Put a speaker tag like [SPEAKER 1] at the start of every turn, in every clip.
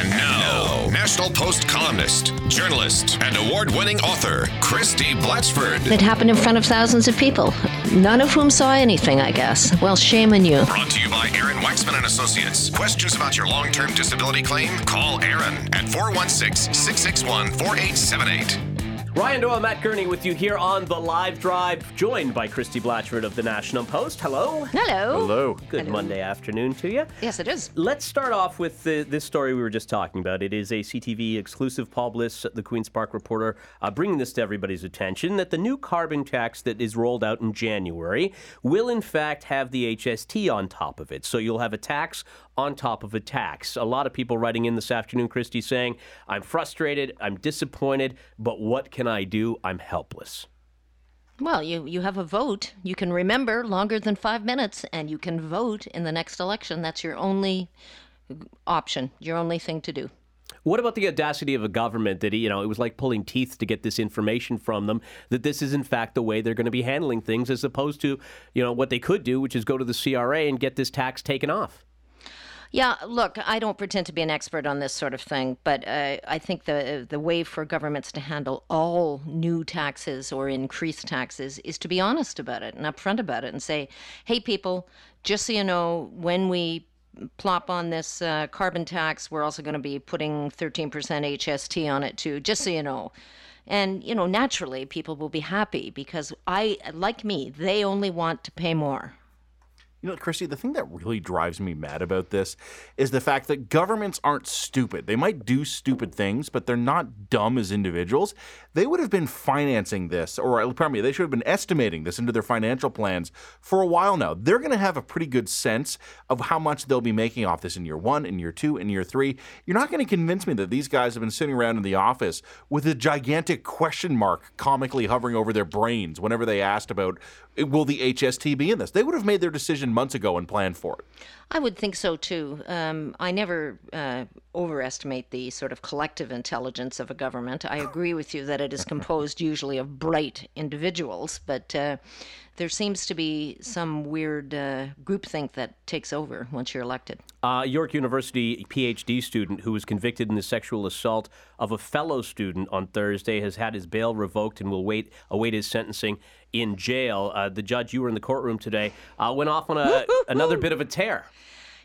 [SPEAKER 1] And now, National Post columnist, journalist, and award winning author, Christie Blatchford.
[SPEAKER 2] It happened in front of thousands of people, none of whom saw anything, I guess. Well, shame on you.
[SPEAKER 1] Brought to you by Aaron Waxman and Associates. Questions about your long term disability claim? Call Aaron at 416 661 4878.
[SPEAKER 3] Ryan Doyle, Matt Gurney with you here on the live drive, joined by Christie Blatchford of the National Post. Hello.
[SPEAKER 2] Hello.
[SPEAKER 4] Hello.
[SPEAKER 3] Good Monday afternoon to you.
[SPEAKER 2] Yes, it is.
[SPEAKER 3] Let's start off with the, this story we were just talking about. It is a CTV exclusive. Paul Bliss, the Queen's Park reporter, uh, bringing this to everybody's attention that the new carbon tax that is rolled out in January will, in fact, have the HST on top of it. So you'll have a tax on top of a tax. A lot of people writing in this afternoon, Christie, saying, I'm frustrated, I'm disappointed, but what can I do? I'm helpless.
[SPEAKER 2] Well, you, you have a vote. You can remember longer than five minutes, and you can vote in the next election. That's your only option, your only thing to do.
[SPEAKER 3] What about the audacity of a government that, you know, it was like pulling teeth to get this information from them, that this is in fact the way they're going to be handling things as opposed to, you know, what they could do, which is go to the CRA and get this tax taken off?
[SPEAKER 2] Yeah, look, I don't pretend to be an expert on this sort of thing, but uh, I think the the way for governments to handle all new taxes or increased taxes is to be honest about it and upfront about it and say, "Hey, people, just so you know, when we plop on this uh, carbon tax, we're also going to be putting 13% HST on it too, just so you know." And you know, naturally, people will be happy because I, like me, they only want to pay more.
[SPEAKER 4] You know, Christie, the thing that really drives me mad about this is the fact that governments aren't stupid. They might do stupid things, but they're not dumb as individuals. They would have been financing this, or uh, pardon me, they should have been estimating this into their financial plans for a while now. They're going to have a pretty good sense of how much they'll be making off this in year one, in year two, in year three. You're not going to convince me that these guys have been sitting around in the office with a gigantic question mark comically hovering over their brains whenever they asked about will the HST be in this. They would have made their decision months ago and planned for it.
[SPEAKER 2] I would think so too. Um, I never uh, overestimate the sort of collective intelligence of a government. I agree with you that it is composed usually of bright individuals, but uh, there seems to be some weird uh, groupthink that takes over once you're elected.
[SPEAKER 3] Uh, York University PhD student who was convicted in the sexual assault of a fellow student on Thursday has had his bail revoked and will wait await his sentencing in jail. Uh, the judge, you were in the courtroom today, uh, went off on a, another bit of a tear.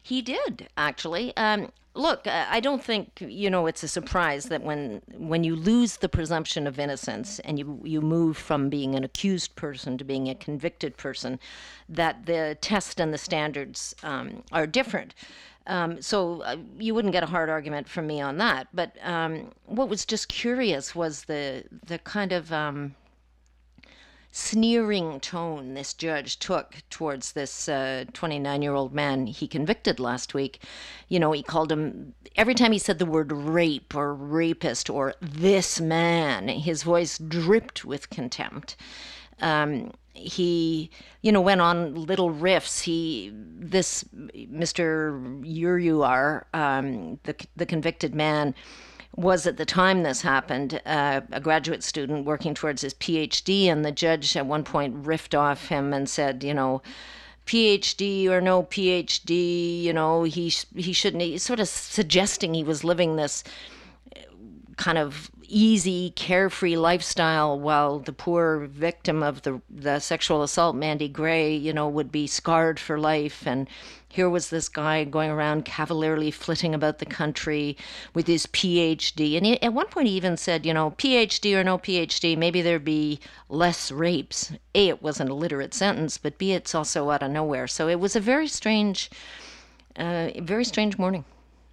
[SPEAKER 2] He did actually. Um, look, I don't think you know it's a surprise that when when you lose the presumption of innocence and you you move from being an accused person to being a convicted person, that the test and the standards um, are different. Um, so uh, you wouldn't get a hard argument from me on that. But um, what was just curious was the the kind of um, sneering tone this judge took towards this 29 uh, year old man he convicted last week. You know, he called him, every time he said the word rape or rapist or this man, his voice dripped with contempt. Um, he, you know, went on little riffs. He, this Mr. Ururyar, um, the the convicted man, was at the time this happened uh, a graduate student working towards his PhD, and the judge at one point riffed off him and said, you know, PhD or no PhD, you know, he he shouldn't. Sort of suggesting he was living this kind of easy, carefree lifestyle, while the poor victim of the the sexual assault, Mandy Gray, you know, would be scarred for life. And here was this guy going around cavalierly flitting about the country with his PhD. And he, at one point, he even said, you know, PhD or no PhD, maybe there'd be less rapes. A, it wasn't a literate sentence, but B, it's also out of nowhere. So it was a very strange, uh, very strange morning.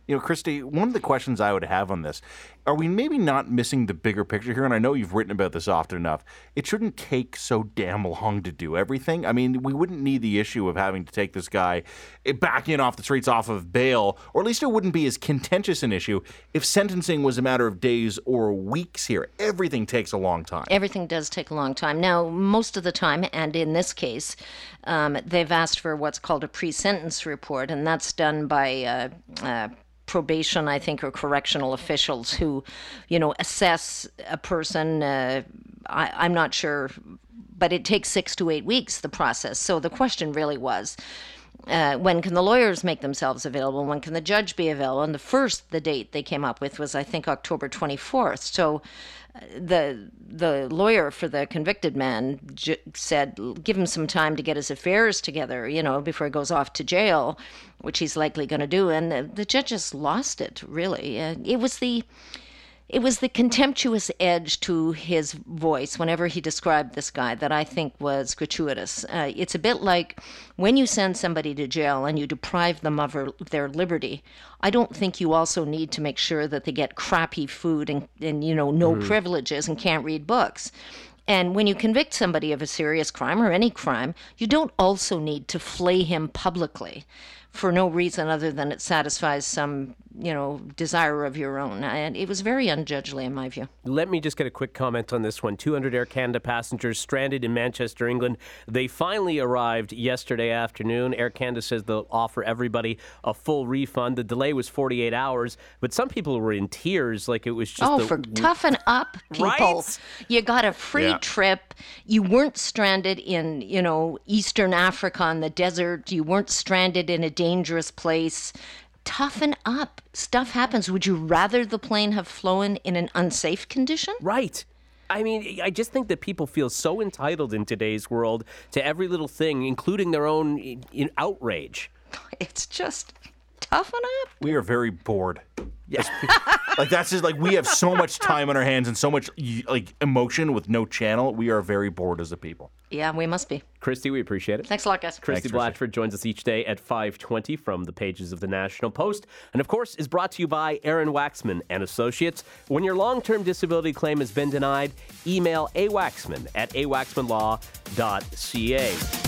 [SPEAKER 4] You know, Christie, one of the questions I would have on this are we maybe not missing the bigger picture here? And I know you've written about this often enough. It shouldn't take so damn long to do everything. I mean, we wouldn't need the issue of having to take this guy eh, back in off the streets off of bail, or at least it wouldn't be as contentious an issue if sentencing was a matter of days or weeks here. Everything takes a long time.
[SPEAKER 2] Everything does take a long time. Now, most of the time, and in this case, um, they've asked for what's called a pre sentence report, and that's done by uh, uh, probation, I think, or correctional officials who, you know, assess a person. Uh, I, am not sure, but it takes six to eight weeks, the process. So the question really was uh, when can the lawyers make themselves available? When can the judge be available? And the first, the date they came up with was, I think, October 24th. So uh, the the lawyer for the convicted man j- said, give him some time to get his affairs together, you know, before he goes off to jail, which he's likely going to do. And the, the judge just lost it, really. Uh, it was the it was the contemptuous edge to his voice whenever he described this guy that I think was gratuitous. Uh, it's a bit like when you send somebody to jail and you deprive them of their liberty. I don't think you also need to make sure that they get crappy food and, and you know no mm. privileges and can't read books. And when you convict somebody of a serious crime or any crime, you don't also need to flay him publicly for no reason other than it satisfies some you know desire of your own. And it was very unjudgely in my view.
[SPEAKER 3] Let me just get a quick comment on this one. 200 air canada passengers stranded in manchester england. They finally arrived yesterday afternoon. Air canada says they'll offer everybody a full refund. The delay was 48 hours but some people were in tears like it was just
[SPEAKER 2] oh
[SPEAKER 3] the,
[SPEAKER 2] for toughen up people.
[SPEAKER 3] Right?
[SPEAKER 2] you got a free yeah. trip you weren't stranded in you know eastern africa in the desert you weren't stranded in a dangerous place toughen up. Stuff happens. Would you rather the plane have flown in an unsafe condition?
[SPEAKER 3] Right. I mean, I just think that people feel so entitled in today's world to every little thing, including their own in, outrage.
[SPEAKER 2] It's just toughen up.
[SPEAKER 4] We are very bored. Yes. like that's just like we have so much time on our hands and so much like emotion with no channel. We are very bored as a people.
[SPEAKER 2] Yeah, we must be.
[SPEAKER 3] Christie, we appreciate it.
[SPEAKER 2] Thanks a lot, guys.
[SPEAKER 3] Christie
[SPEAKER 2] Thanks,
[SPEAKER 3] Blatchford joins us each day at 5:20 from the pages of the National Post, and of course is brought to you by Aaron Waxman and Associates. When your long-term disability claim has been denied, email awaxman at awaxmanlaw.ca.